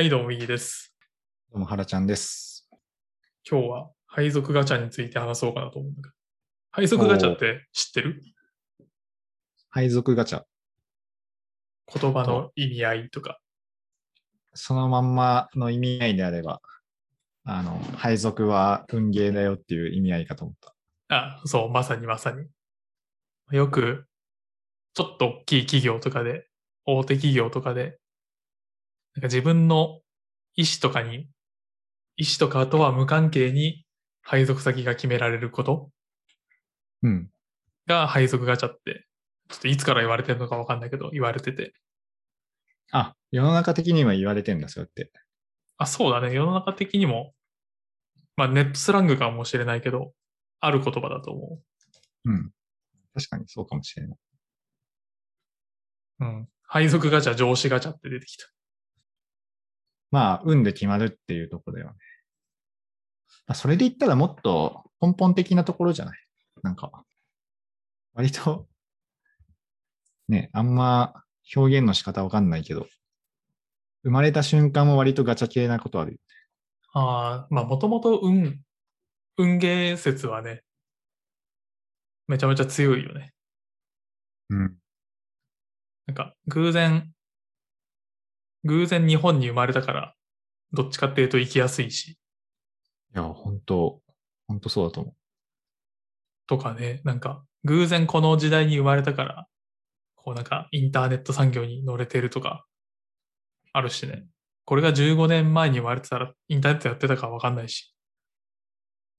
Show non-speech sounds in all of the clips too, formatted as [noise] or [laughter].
はい、どうも、右です。どうも、原ちゃんです。今日は配属ガチャについて話そうかなと思うんだけど。配属ガチャって知ってる？配属ガチャ。言葉の意味合いとか。そのまんまの意味合いであれば、あの、配属は運ゲーだよっていう意味合いかと思った。あ、そう、まさにまさに。よく、ちょっと大きい企業とかで、大手企業とかで、なんか自分の意思とかに、意思とかとは無関係に配属先が決められることうん。が配属ガチャって、ちょっといつから言われてるのかわかんないけど、言われてて。あ、世の中的には言われてんだ、そうやって。あ、そうだね。世の中的にも、まあネットスラングかもしれないけど、ある言葉だと思うん。確かにそうかもしれない。う。うん。配属ガチャ、上司ガチャって出てきた。まあ、運で決まるっていうところだよね。まあそれで言ったらもっと根本的なところじゃない？なんか、割と、ね、あんま表現の仕方わかんないけど、生まれた瞬間も割とガチャ系なことあるよ。ああ、まあもともと運、運ゲー説はね、めちゃめちゃ強いよね。うん。なんか、偶然、偶然日本に生まれたから、どっちかっていうと生きやすいし、いや、本当本当そうだと思う。とかね、なんか、偶然この時代に生まれたから、こうなんか、インターネット産業に乗れてるとか、あるしね。これが15年前に生まれてたら、インターネットやってたかわかんないし。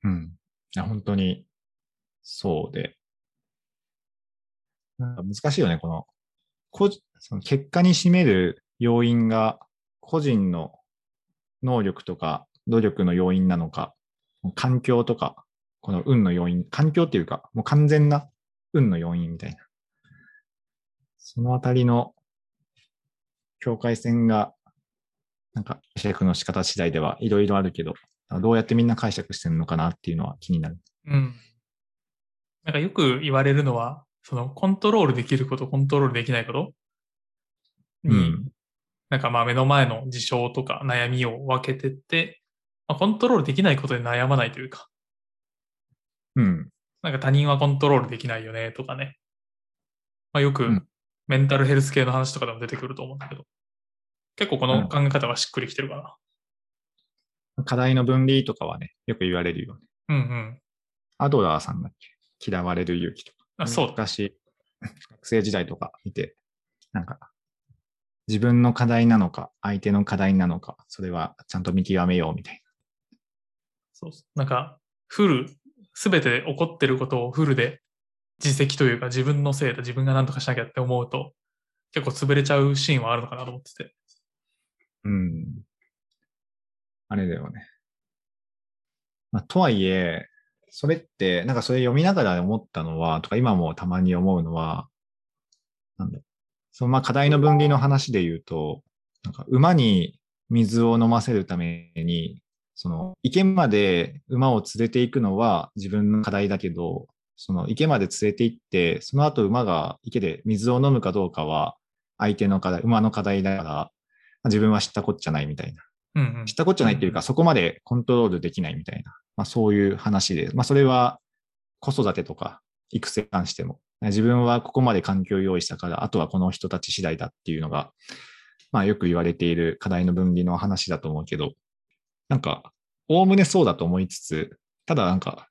うん。いや、本当に、そうで。なんか難しいよね、この、こその結果に占める要因が、個人の能力とか努力の要因なのか、環境とか、この運の要因、環境っていうか、もう完全な運の要因みたいな。そのあたりの境界線が、なんか解釈の仕方次第ではいろいろあるけど、どうやってみんな解釈してるのかなっていうのは気になる。うん。なんかよく言われるのは、そのコントロールできること、コントロールできないことに、うんなんかまあ目の前の事象とか悩みを分けてって、まあ、コントロールできないことで悩まないというか、うん。なんか他人はコントロールできないよねとかね。まあよくうんメンタルヘルス系の話とかでも出てくると思うんだけど、結構この考え方はしっくりきてるかな。課題の分離とかはね、よく言われるよね。うんうん。アドラーさんだっけ？嫌われる勇気とか。あ、そうだ。昔、学生時代とか見て、なんか、自分の課題なのか、相手の課題なのか、それはちゃんと見極めようみたいそうそう。なんか、フル、すべて起こってることをフルで自責というか自分のせいだ、自分が何とかしなきゃって思うと、結構潰れちゃうシーンはあるのかなと思ってて。な。うん。あれだよね。まあ、とはいえ、それって、なんかそれ読みながら思ったのは、とか今もたまに思うのは、なんだそのまあ課題の分離の話で言うと、なんか馬に水を飲ませるために、その池まで馬を連れて行くのは自分の課題だけど、その池まで連れて行って、その後馬が池で水を飲むかどうかは相手の課題、馬の課題だから、まあ自分は知ったこっちゃないみたいな。うんうん。知ったこっちゃないっていうか、そこまでコントロールできないみたいな、まあそういう話で、まあそれは子育てとか育成に関しても、自分はここまで環境を用意したから、あとはこの人たち次第だっていうのが、まあよく言われている課題の分離の話だと思うけど、なんか、おおむねそうだと思いつつ、ただなんか、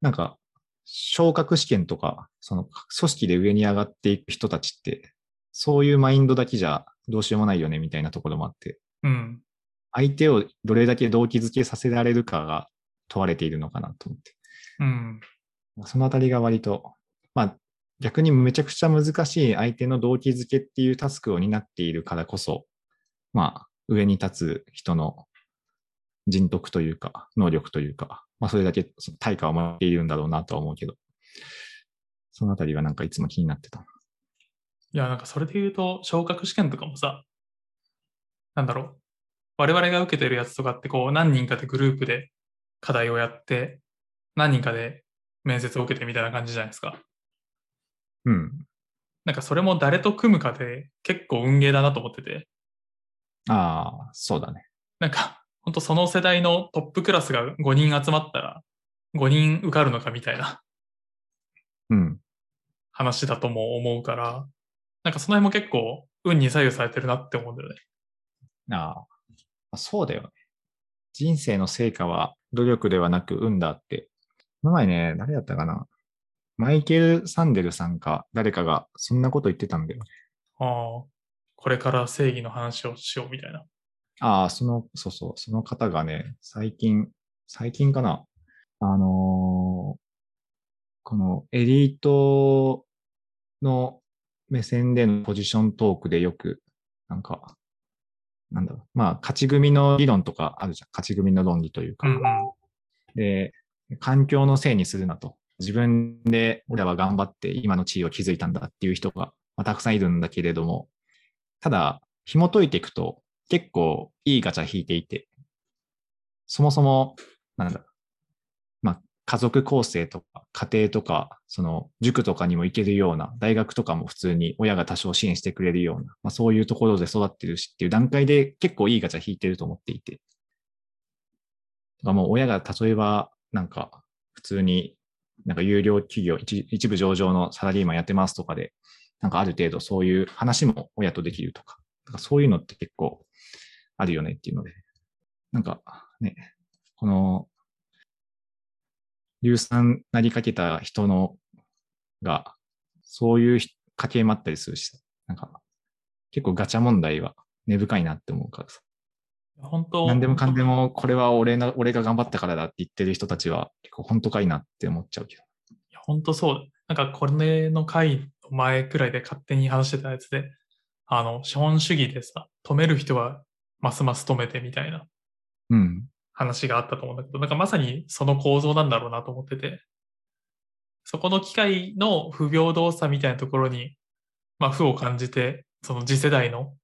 なんか、昇格試験とか、その組織で上に上がっていく人たちって、そういうマインドだけじゃどうしようもないよねみたいなところもあって、うん。相手をどれだけ動機づけさせられるかが問われているのかなと思って。うん。そのあたりが割と、まあ逆にめちゃくちゃ難しい相手の動機づけっていうタスクを担っているからこそ、まあ上に立つ人の人徳というか、能力というか、まあそれだけ対価を持っているんだろうなとは思うけど、そのあたりはなんかいつも気になってた。いや、なんかそれで言うと、昇格試験とかもさ、なんだろう。我々が受けてるやつとかって、こう、何人かでグループで課題をやって、何人かで面接を受けてみたいな感じじゃないですか。うん。なんかそれも誰と組むかで結構運ゲーだなと思ってて。ああ、そうだね。なんか、ほんとその世代のトップクラスが5人集まったら、5人受かるのかみたいなうん。話だとも思うから、なんかその辺も結構運に左右されてるなって思うんだよね。ああ、そうだよね。人生の成果は努力ではなく運だって。この前ね、誰だったかな？マイケル・サンデルさんか誰かがそんなこと言ってたんだよね。ああ、これから正義の話をしようみたいな。ああ、その、そうそう、その方がね、最近、最近かなあのーこのエリートの目線でのポジショントークでよく、なんか、なんだろう、まあ、勝ち組の理論とかあるじゃん。勝ち組の論理というか。うんうん。で、環境のせいにするなと。自分で俺らは頑張って今の地位を築いたんだっていう人が、まあ、たくさんいるんだけれども、ただ、紐解いていくと結構いいガチャ引いていて、そもそも、なんだ、まあ、家族構成とか家庭とか、その塾とかにも行けるような、大学とかも普通に親が多少支援してくれるような、まあ、そういうところで育ってるしっていう段階で結構いいガチャ引いてると思っていて。もう親が例えば、なんか、普通に、なんか有料企業一、一部上場のサラリーマンやってますとかで、なんかある程度そういう話も親とできるとか、かそういうのって結構あるよねっていうので、なんかね、この、硫酸なりかけた人のが、そういう家系もあったりするし、なんか、結構ガチャ問題は根深いなって思うからさ。本当何でもかんでも、これは俺の、俺が頑張ったからだって言ってる人たちは、結構本当かいなって思っちゃうけど。いや、本当そうだ。なんかこれの回の前くらいで勝手に話してたやつで、あの、資本主義でさ、止める人はますます止めてみたいなうん。話があったと思うんだけど、なんかまさにその構造なんだろうなと思ってて、そこの機械の不平等さみたいなところに、まあ、負を感じて、その次世代の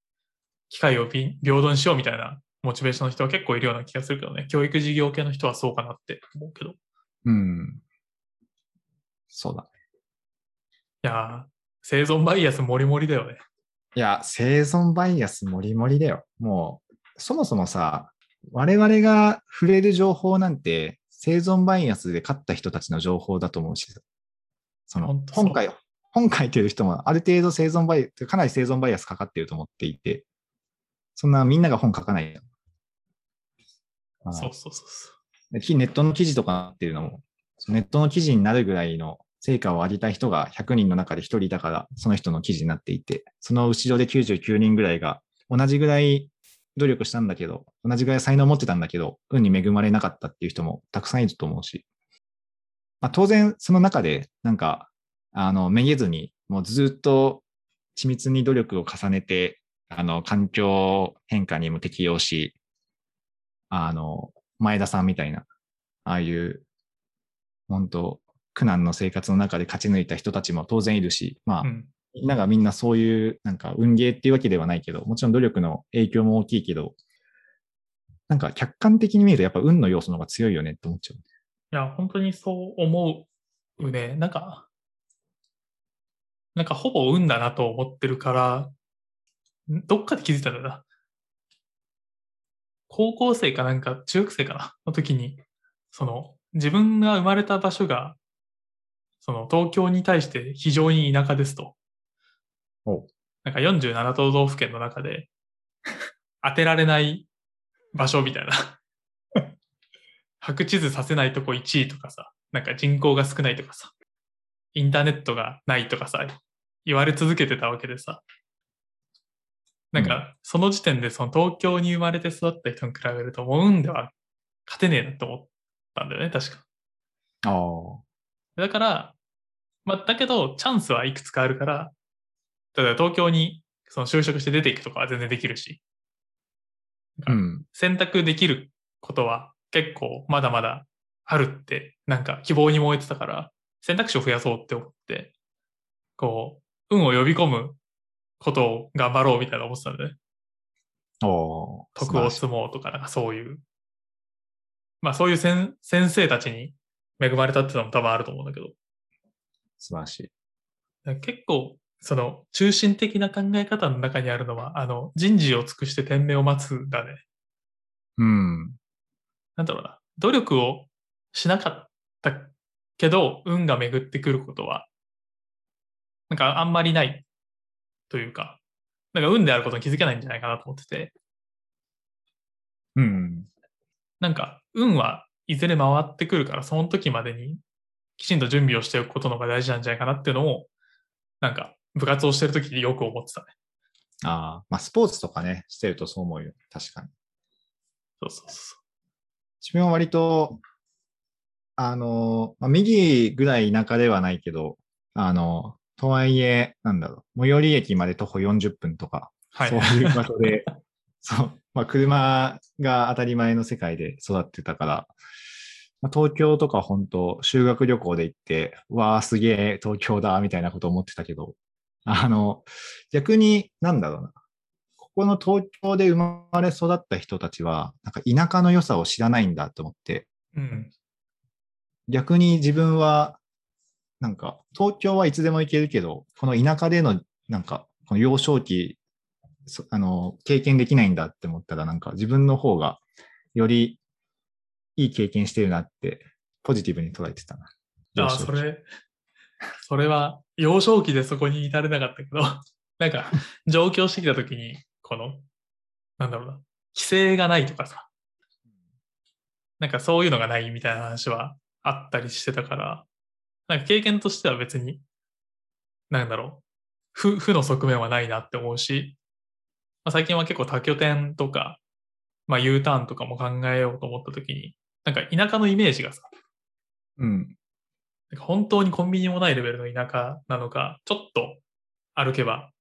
機械をび平等にしようみたいなモチベーションの人は結構いるような気がするけどね。教育事業系の人はそうかなって思うけど。いうん。そうだ。やー、生存バイアスもりもりだよね。いや、生存バイアスもりもりだよ。もう、そもそもさ、我々が触れる情報なんて、生存バイアスで勝った人たちの情報だと思うしさ、その本書い、本書いてる人もある程度生存バイかなり生存バイアスかかってると思っていて、そんなみんなが本書かないそうそうそうそできネットの記事とかっていうのも、ネットの記事になるぐらいの成果を上げた人が100人の中で1人いたから、その人の記事になっていて、その後ろで99人ぐらいが同じぐらい努力したんだけど、同じぐらい才能を持ってたんだけど、運に恵まれなかったっていう人もたくさんいると思うし、まあ、当然その中でなんか、あの、めげずに、もうずっと緻密に努力を重ねて、あの、環境変化にも適応し、あの、前田さんみたいな、ああいう、本当苦難の生活の中で勝ち抜いた人たちも当然いるし、まあ、う。うん。みんながみんなそういう、なんか運ゲーっていうわけではないけど、もちろん努力の影響も大きいけど、なんか客観的に見るとやっぱ運の要素の方が強いよねって思っちゃう。いや、本当にそう思うね。なんか、なんかほぼ運だなと思ってるから、んどっかで気づいたんだよな。高校生かなんか中学生かな？の時に、その自分が生まれた場所が、その東京に対して非常に田舎ですと。おなんか47都道府県の中で当てられない場所みたいな。[laughs] 白地図させないとこ1位とかさ、なんか人口が少ないとかさ、インターネットがないとかさ、言われ続けてたわけでさ。なんうか、その時点でその東京に生まれて育った人に比べると、もう運では勝てねえなって思ったんだよね、確か。ああ。だから、まあ、だけど、チャンスはいくつかあるから、例えば東京にその就職して出ていくとかは全然できるし、うん。選択できることは結構まだまだあるって、なんか希望に燃えてたから、選択肢を増やそうって思って、こう、運を呼び込むことを頑張ろうみたいな思ってたんでね。おー徳を積もうとか、なんかそういう。まあそういう先先生たちに恵まれたっていうのも多分あると思うんだけど、素晴らしい。結構その中心的な考え方の中にあるのは、あの、人事を尽くして天命を待つだね。うん。なんだろうな。努力をしなかったけど、運が巡ってくることは、なんかあんまりないというか、なんか運であることに気づけないんじゃないかなと思ってて、うん。なんか運はいずれ回ってくるから、その時までにきちんと準備をしておくことの方が大事なんじゃないかなっていうのを、なんか部活をしてる時によく思ってたね。ああ、まあスポーツとかね、してるとそう思うよ。確かに。そうそうそ自分は割と、あの、まあ、右ぐらい田舎ではないけど、あの、とはいえ、なんだろう、最寄り駅まで徒歩40分とか、う。はい。そういう場所で、[laughs] そう、まあ、車が当たり前の世界で育ってたから、まあ、東京とか本当修学旅行で行って、わあ、すげえ東京だ、みたいなこと思ってたけど、あの、逆に、なんだろうな。ここの東京で生まれ育った人たちは、なんか田舎の良さを知らないんだと思って、うん。逆に自分は、なんか、東京はいつでも行けるけど、この田舎での、なんか、この幼少期、そあの、経験できないんだって思ったら、なんか自分の方が、よりいい経験してるなって、ポジティブに捉えてたな。ああ、それ、それは幼少期でそこに至れなかったけど、[laughs] なんか上京してきた時に、この、なんだろうな、規制がないとかさ、なんかそういうのがないみたいな話はあったりしてたから、なんか経験としては別に、なんだろう、負負の側面はないなって思うし、まあ、最近は結構多拠点とか、まあ U ターンとかも考えようと思った時に、なんか田舎のイメージがさ、うん。なんか本当にコンビニもないレベルの田舎なのか、ちょっと歩けば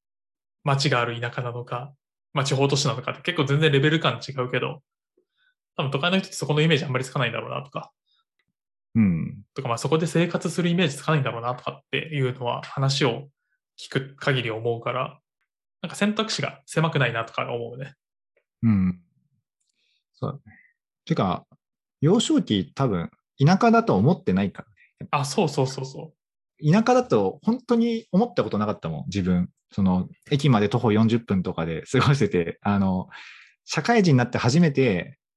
街がある田舎なのか、まあ地方都市なのかって結構全然レベル感違うけど、多分都会の人ってそこのイメージあんまりつかないんだろうなとか、うん。とかまあそこで生活するイメージつかないんだろうなとかっていうのは話を聞く限り思うから、なんか選択肢が狭くないなとか思うね。うん。そうだね。てか、幼少期多分、田舎だと思ってないから。あ、そうそうそうそ田舎だと本当に思ったことなかったもん、自分。その、駅まで徒歩40分とかで過ごしてて、あの、社会人になって初めて、あ、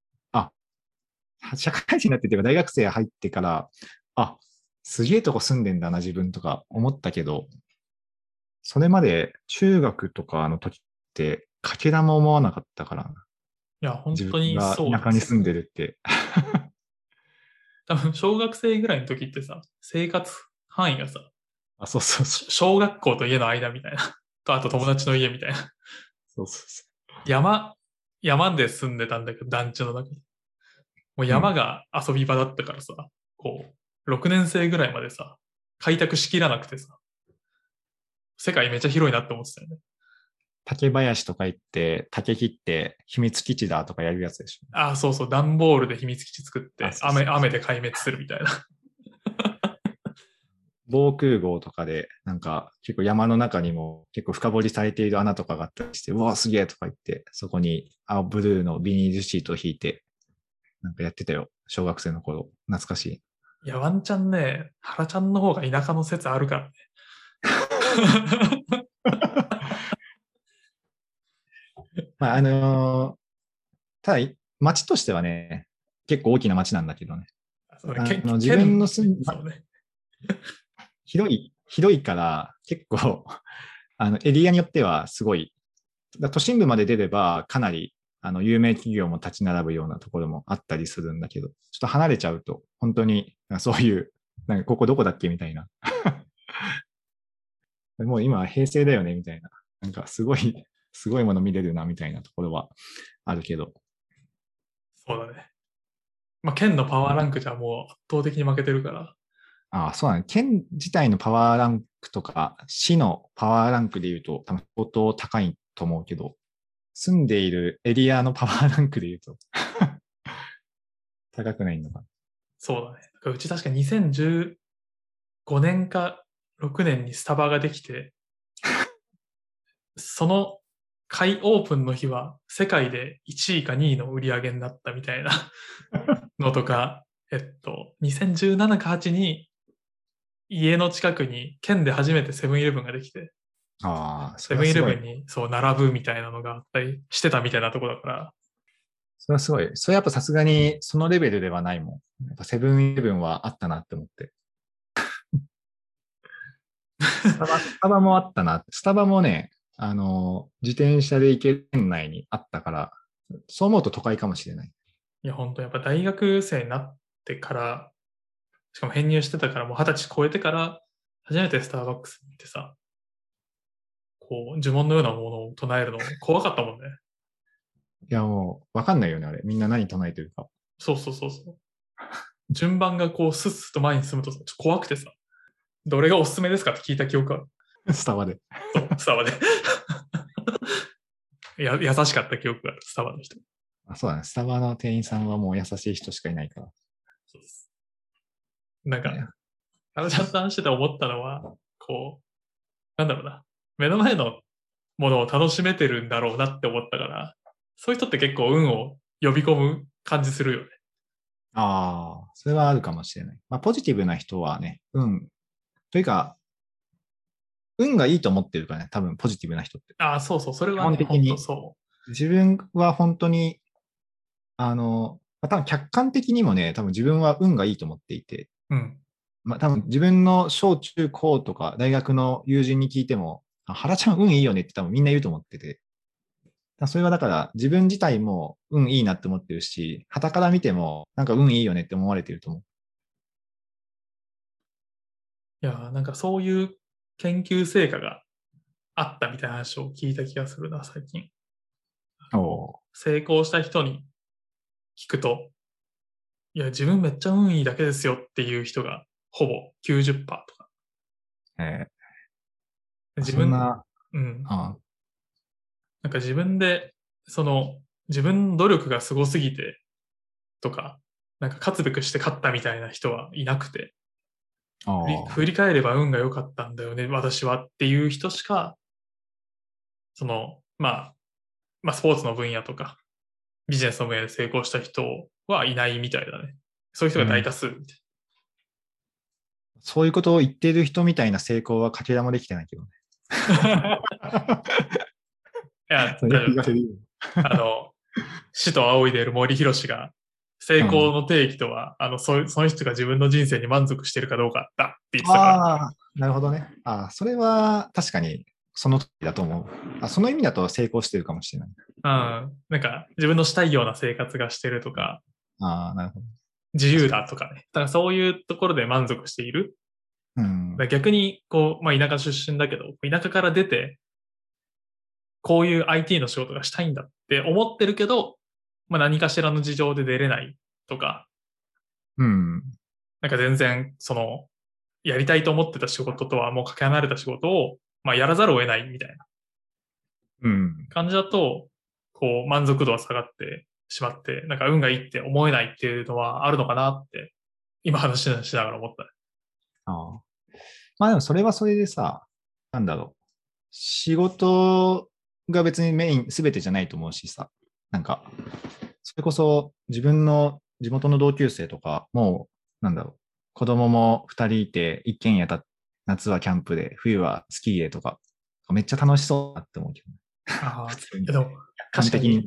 社会人になっててか大学生入ってから、あ、すげえとこ住んでんだな、自分とか思ったけど、それまで中学とかの時って、かけらも思わなかったから。いや、本自当にそう田舎に住んででるって。多分小学生ぐらいの時ってさ、生活範囲がさ、あ、そうそうそう。小学校と家の間みたいな。と、あと友達の家みたいな。そうそうそ山、山で住んでたんだけど、団地の中に。もう山が遊び場だったからさ、こう、6年生ぐらいまでさ、開拓しきらなくてさ、世界めっちゃ広いなって思ってたよね。竹林とか行って、竹切って、秘密基地だとかやるやつでしょ。ああ、そうそう、段ボールで秘密基地作って雨、雨で壊滅するみたいな。[laughs] 防空壕とかで、なんか結構山の中にも結構深掘りされている穴とかがあったりして、うわ、すげえとか言って、そこに青ブルーのビニールシートを引いて、なんかやってたよ。小学生の頃。懐かしい。いや、ワンチャンね、原ちゃんの方が田舎の説あるからね。[laughs] まあ、あのーただ、町としてはね、結構大きな町なんだけどね。ねけの自分の住ん県そうね。広い、広いから、結構、あの、エリアによってはすごい、だ都心部まで出ればかなり、あの、有名企業も立ち並ぶようなところもあったりするんだけど、ちょっと離れちゃうと、本当に、そういう、なんかここどこだっけみたいな。[laughs] もう今平成だよねみたいな。なんかすごい、すごいもの見れるなみたいなところはあるけど。そうだね。まあ、県のパワーランクじゃもう圧倒的に負けてるから。ああ、そうだね。県自体のパワーランクとか、市のパワーランクで言うと、多分相当高いと思うけど、住んでいるエリアのパワーランクで言うと、[laughs] 高くないのか。そうだね。うち確か2015年か6年にスタバができて、[laughs] その開オープンの日は世界で1位か2位の売り上げになったみたいな [laughs] のとか、えっと、2017か8に家の近くに県で初めてセブンイレブンができて、ああ、そセブンイレブンにそう並ぶみたいなのがあったりしてたみたいなとこだから、それはすごい。それやっぱさすがにそのレベルではないもん。やっぱセブンイレブンはあったなって思って。[laughs] スタバ、スタバもあったな。スタバもね、あの、自転車で行ける県内にあったから、そう思うと都会かもしれない。いや、本当やっぱ大学生になってから、しかも編入してたから、もう二十歳超えてから、初めてスターバックスに行ってさ、こう、呪文のようなものを唱えるの怖かったもんね。いや、もう、わかんないよね、あれ。みんな何唱えてるか。そうそうそうそう。順番がこう、スッスッと前に進むとさ、ちょっと怖くてさ、どれがおすすめですかって聞いた記憶は、[laughs] スタバで。そうスタバで。[laughs] や優しかった記憶がある、スタバの人。あそうだね。スタバの店員さんはもう優しい人しかいないから。そうです。なんか、あのちゃんと話してて思ったのは、こう、なんだろうな、目の前のものを楽しめてるんだろうなって思ったから、そういう人って結構運を呼び込む感じするよね。ああ、それはあるかもしれない。まあ、ポジティブな人はね、運、というか、運がいいと思ってるからね、多分ポジティブな人って。ああ、そうそう、それは、ね、基本的にそ自分は本当に、あの、まあ、多分客観的にもね、多分自分は運がいいと思っていて、う。うん。まあ、多分自分の小中高とか大学の友人に聞いても、あ原ちゃん運いいよねって多分みんな言うと思ってて。だそれはだから自分自体も運いいなって思ってるし、旗から見てもなんか運いいよねって思われてると思う。いやー、なんかそういう研究成果があったみたいな話を聞いた気がするな、最近。お成功した人に聞くと、いや、自分めっちゃ運いいだけですよっていう人がほぼ90%とか。え自分、うん。あなんか自分で、その、自分の努力がすごすぎて、とか、なんか勝つべくして勝ったみたいな人はいなくて、あ振り返れば運が良かったんだよね、私はっていう人しか、その、まあ、まあ、スポーツの分野とか、ビジネスの分野で成功した人はいないみたいだね。そういう人が大多数みたいそういうことを言っている人みたいな成功はかけらもできてないけどね。や、あの、死と仰いでいる森博が、成功の定義とは、あのそ、その人が自分の人生に満足してるかどうかだって言ってたから、ああ、なるほどね。ああ、それは確かにその通りだと思う。あその意味だと成功してるかもしれない。うん、なんか自分のしたいような生活がしてるとか、ああ、なるほど。自由だとかね。だからそういうところで満足している。うん逆に、こう、まあ田舎出身だけど、田舎から出て、こういう IT の仕事がしたいんだって思ってるけど、まあ何かしらの事情で出れないとか、うん。なんか全然、その、やりたいと思ってた仕事とはもうかけ離れた仕事を、まあやらざるを得ないみたいなうん。感じだと、こう満足度は下がってしまって、なんか運がいいって思えないっていうのはあるのかなって、今話しながら思った。ああ。まあでもそれはそれでさ、なんだろう。仕事が別にメイン、すべてじゃないと思うしさ。なんか、それこそ自分の地元の同級生とか、もう、なんだろう。子供も二人いて、一軒家だ、夏はキャンプで、冬はスキーでとか、めっちゃ楽しそうだって思うけどね。ああ [laughs] 普通に。でも、確かに。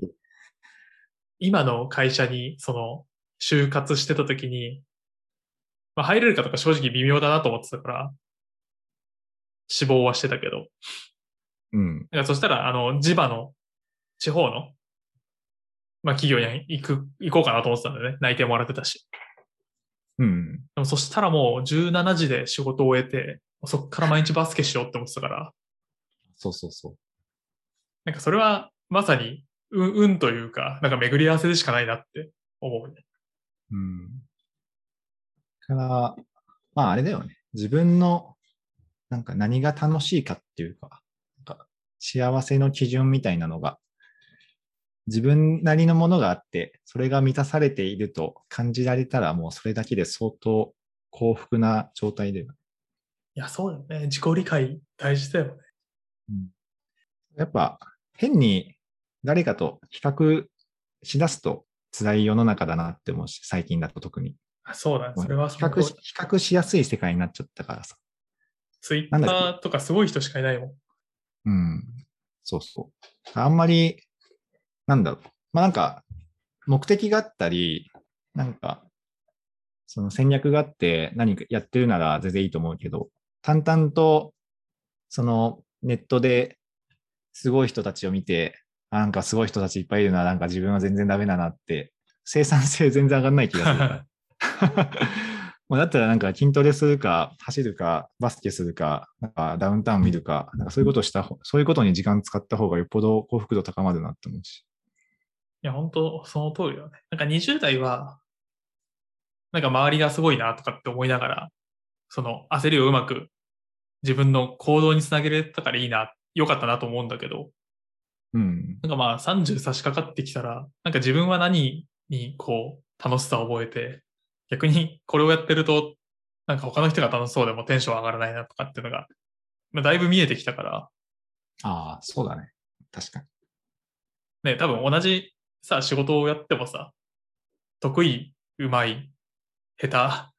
今の会社に、その、就活してた時に、まあ、入れるかとか正直微妙だなと思ってたから、志望はしてたけど、うん。だからそしたら、あの、地場の、地方の、まあ、企業に行く、行こうかなと思ってたんだよね。内定もらってたし。うん。でもそしたらもう17時で仕事を終えて、そっから毎日バスケしようって思ってたから、そうそうそう。なんかそれはまさに運運というか、なんか巡り合わせでしかないなって思うね。うん。だから、まああれだよね。自分の、なんか何が楽しいかっていうか、なんか幸せの基準みたいなのが、自分なりのものがあって、それが満たされていると感じられたら、もうそれだけで相当幸福な状態だよね。いや、そうだよね。自己理解大事だよね。うんやっぱ変に誰かと比較しだすと辛い世の中だなって思うし、最近だと特に。あそうだね。それは比較し比較しやすい世界になっちゃったからさ。ツイッターとかすごい人しかいないもん。うん。そうそう。あんまり、なんだろう。まあなんか、目的があったり、なんか、その戦略があって何かやってるなら全然いいと思うけど、淡々と、そのネットですごい人たちを見て、あなんかすごい人たちいっぱいいるな、なんか自分は全然ダメだなって、生産性全然上がんない気がするから。[laughs] [laughs] だったらなんか筋トレするか、走るか、バスケするか、なんかダウンタウン見るか、なんかそういうことした方、そういうことに時間使った方がよっぽど幸福度高まるなって思うし。いや、本当その通りだよね。なんか20代は、なんか周りがすごいなとかって思いながら、その焦りをうまく自分の行動につなげれたからいいな、良かったなと思うんだけど、うん。なんかまあ30差し掛かってきたら、なんか自分は何にこう楽しさを覚えて、逆にこれをやってると、なんか他の人が楽しそうでもテンション上がらないなとかっていうのが、まあ、だいぶ見えてきたから、ああ、そうだね。確かに。ね、多分同じさ、仕事をやってもさ、得意、うまい、下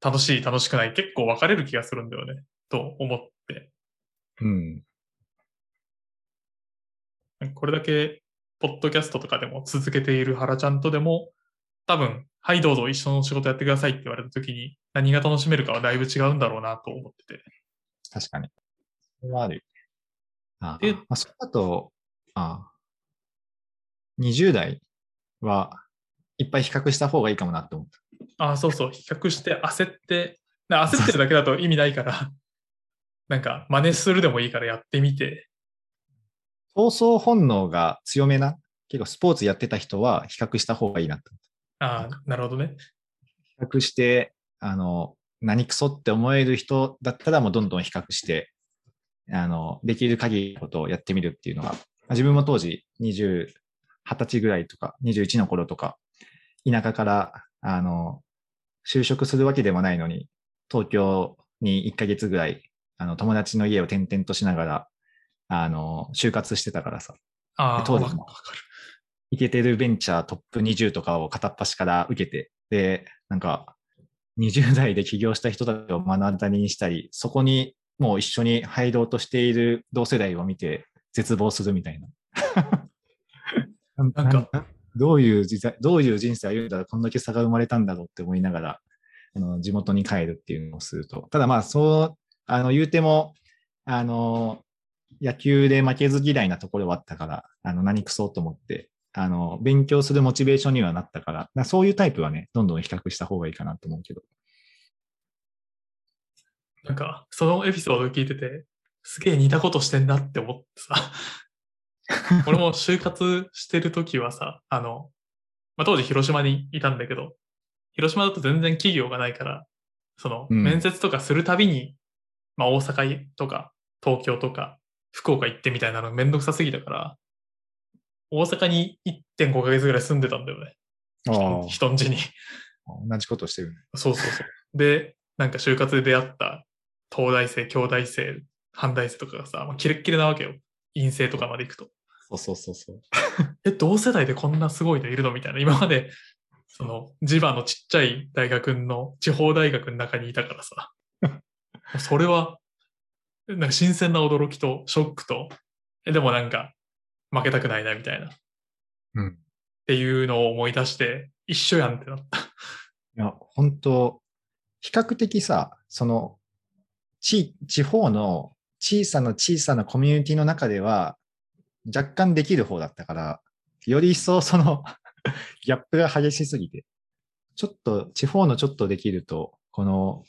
手、楽しい、楽しくない、結構分かれる気がするんだよね、と思って。うん。これだけ、ポッドキャストとかでも続けている原ちゃんとでも、多分、はい、どうぞ一緒の仕事やってくださいって言われた時に、何が楽しめるかはだいぶ違うんだろうなと思ってて。確かに。それはある。ああえまあ、それだと、ああ20代はいっぱい比較した方がいいかもなって思った。ああ、そうそう、比較して焦って、な焦ってるだけだと意味ないから、なんか、真似するでもいいからやってみて、闘争本能が強めな、結構スポーツやってた人は比較した方がいいなって思った。ああ、なるほどね。比較して、あの、何クソって思える人だったらもうどんどん比較して、あの、できる限りのことをやってみるっていうのが、まあ自分も当時20、20歳ぐらいとか、21の頃とか、田舎から、あの、就職するわけでもないのに、東京に1ヶ月ぐらい、あの、友達の家を転々としながら、あの、就活してたからさ、ああ、当時もわわかる。イケてるベンチャートップ20とかを片っ端から受けて、で、なんか、20代で起業した人たちを目の当たりにしたり、そこにもう一緒に入ろうとしている同世代を見て絶望するみたいな。[laughs] なんかなどういう時代、どういう人生を歩んだらこんだけ差が生まれたんだろうって思いながら、あの地元に帰るっていうのをすると。ただまあ、そう、あの、言うても、あの、野球で負けず嫌いなところはあったから、あの、何くそと思って、あの、勉強するモチベーションにはなったから、だそういうタイプはね、どんどん比較した方がいいかなと思うけど。なんか、そのエピソードを聞いてて、すげえ似たことしてんなって思ってさ、[laughs] 俺も就活してる時はさ、あの、まあ、当時広島にいたんだけど、広島だと全然企業がないから、その、うん面接とかするたびに、まあ、大阪とか、東京とか、福岡行ってみたいなのめんどくさすぎたから、大阪に1.5ヶ月ぐらい住んでたんだよね。人人ん家に。同じことしてるね。そうそうそう。で、なんか就活で出会った東大生、京大生、阪大生とかがさ、まあ、キレッキレなわけよ。陰性とかまで行くと。そうそうそうそう。[laughs] え、同世代でこんなすごいのいるのみたいな。今まで、その、地場のちっちゃい大学の、地方大学の中にいたからさ。[laughs] それは、なんか新鮮な驚きと、ショックと、えでもなんか、負けたくないな、みたいな。っうん。ていうのを思い出して、一緒やんってなった。いや、本当比較的さ、その、地、地方の小さな小さなコミュニティの中では、若干できる方だったから、より一層その、[laughs] ギャップが激しすぎて、ちょっと、地方のちょっとできると、この、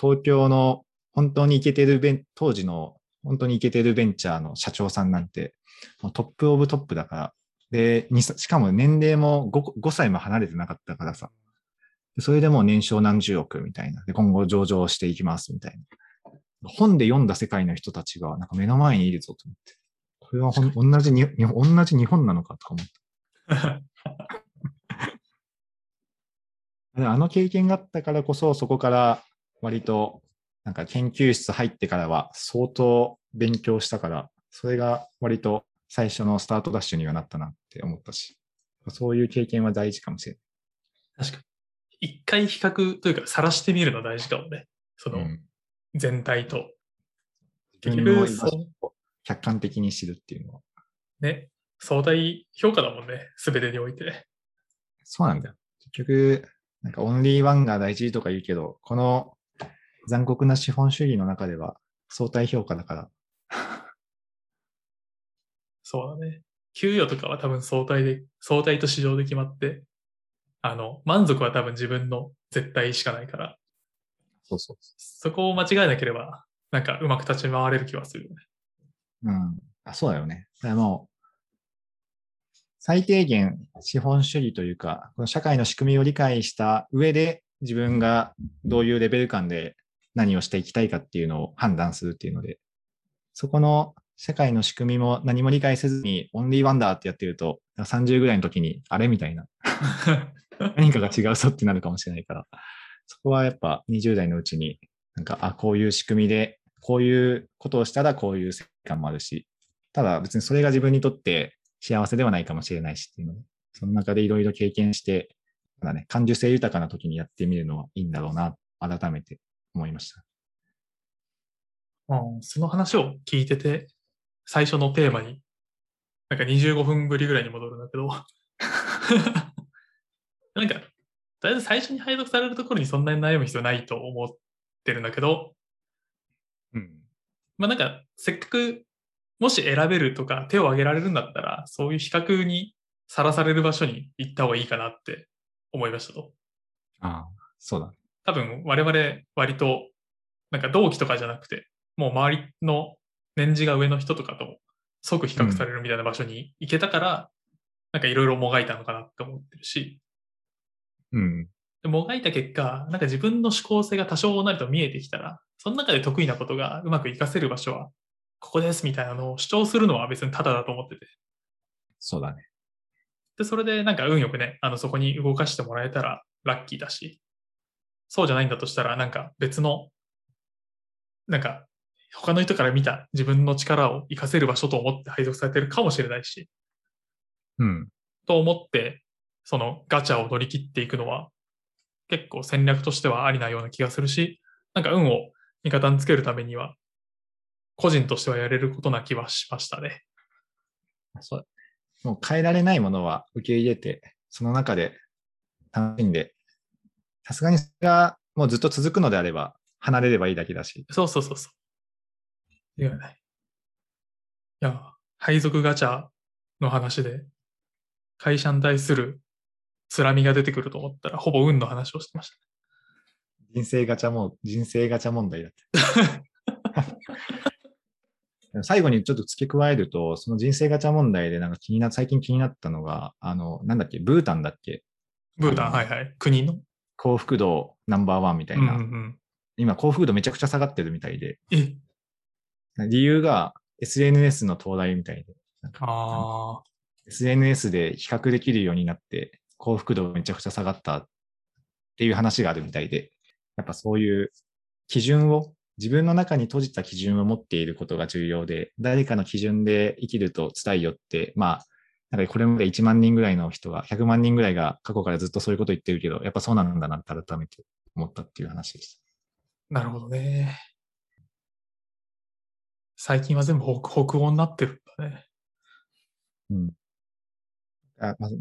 東京の本当にイケてる当時の本当にイケてるベンチャーの社長さんなんて、もうトップオブトップだから、で、にしかも年齢も 5, 5歳も離れてなかったからさ、でそれでもう年商何十億みたいな。で、今後上場していきますみたいな。本で読んだ世界の人たちがなんか目の前にいるぞと思って。これはほん [laughs] 同じに、に同じ日本なのかとか思った。で [laughs] あの経験があったからこそ、そこから割と、なんか研究室入ってからは相当勉強したから、それが割と最初のスタートダッシュにはなったなって思ったし、そういう経験は大事かもしれ確かに。一回比較というか、晒してみるの大事かもね。そない。の、うん全体と。自分の居結局客観的に知るっていうのは。ね。相対評価だもんね。すべてにおいて。そうなんだよ。結局、なんかオンリーワンが大事とか言うけど、この残酷な資本主義の中では相対評価だから。[laughs] そうだね。給与とかは多分相対で、相対と市場で決まって、あの、満足は多分自分の絶対しかないから、そうそうそこを間違えなければ、なんかうまく立ち回れる気はするよね。うん。あ、そうだよね。だもう、最低限資本主義というか、この社会の仕組みを理解した上で、自分がどういうレベル感で何をしていきたいかっていうのを判断するっていうので、そこの社会の仕組みも何も理解せずに、オンリーワンダーってやってると、30ぐらいの時に、あれみたいな、[laughs] 何かが違うぞってなるかもしれないから、そこはやっぱ20代のうちに、なんか、あ、こういう仕組みで、こういうことをしたらこういう世界観もあるし、ただ別にそれが自分にとって幸せではないかもしれないしっていうので、その中でいろいろ経験して、まだね、感受性豊かな時にやってみるのはいいんだろうな、改めて思いました。うんその話を聞いてて、最初のテーマに、なんか25分ぶりぐらいに戻るんだけど、[laughs] なんか、とりあえず最初に配属されるところにそんなに悩む必要ないと思ってるんだけど、うん。まあなんか、せっかく、もし選べるとか手を挙げられるんだったら、そういう比較にさらされる場所に行った方がいいかなって思いましたと。ああ、そうだ。多分我々割と、なんか同期とかじゃなくて、もう周りの年次が上の人とかと即比較されるみたいな場所に行けたから、なんかいろいろもがいたのかなって思ってるし、うん。でもがいた結果、なんか自分の思考性が多少なりと見えてきたら、その中で得意なことがうまく活かせる場所は、ここですみたいなのを主張するのは別にただだと思ってて。そうだね。で、それでなんか運よくね、あの、そこに動かしてもらえたらラッキーだし、そうじゃないんだとしたら、なんか別の、なんか、他の人から見た自分の力を活かせる場所と思って配属されてるかもしれないし、うん。と思って、そのガチャを乗り切っていくのは、結構戦略としてはありなような気がするし、なんか運を味方につけるためには、個人としてはやれることな気はしましたね。そうもう変えられないものは受け入れて、その中で楽しんで、さすがにそれがもうずっと続くのであれば、離れればいいだけだし。そうそうそうそう。いやない。いや、配属ガチャの話で、会社に対するつらみが出てくると思ったら、ほぼ運の話をしてました。人生ガチャも、人生ガチャ問題だって。[laughs] 最後にちょっと付け加えると、その人生ガチャ問題でなんか気にな、最近気になったのが、あの、なんだっけ、ブータンだっけ？ブータン、はいはい。国の？幸福度ナンバーワンみたいうんうな。んうん。今、幸福度めちゃくちゃ下がってるみたいで、え、理由が SNS の到来みたいで、SNS で比較できるようになって、幸福度めちゃくちゃ下がったっていう話があるみたいで、やっぱそういう基準を、自分の中に閉じた基準を持っていることが重要で、誰かの基準で生きると辛いよって、まあ、なんかこれまで1万人ぐらいの人が、100万人ぐらいが過去からずっとそういうこと言ってるけど、やっぱそうなんだなって改めて思ったっていう話でした。なるほどね。最近は全部北北欧になってるんだね。うん。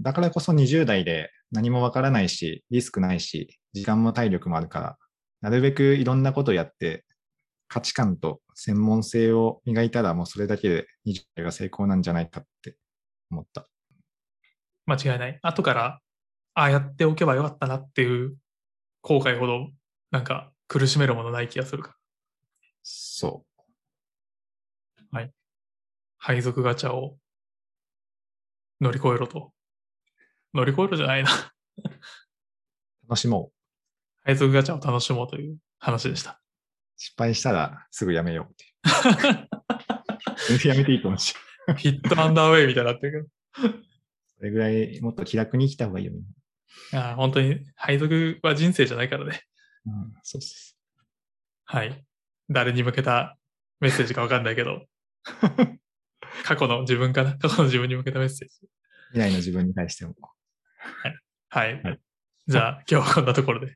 だからこそ20代で何もわからないし、リスクないし、時間も体力もあるから、なるべくいろんなことやって、価値観と専門性を磨いたらもうそれだけで20代が成功なんじゃないかって思った。間違いない。後から、ああやっておけばよかったなっていう後悔ほど、なんか苦しめるものない気がするから。そ配属ガチャを乗り越えろと。乗り越えろじゃないな。う。楽しもう。配属ガチャを楽しもうという話でした。失敗したらすぐやめようって [laughs] やめていいと思うし。[laughs] ヒットアンダーウェイみたいになってるそれぐらいもっと気楽に生きた方がいいよ、みんけど。ああ本当に配属は人生じゃないからね。な。うん、そうそはい。誰に向けたメッセージかわかんないけど、[laughs] 過去の自分かな？過去の自分に向けたメッセージ。未来の自分に対しても。はい。はいじゃあ、今日はこんなところで。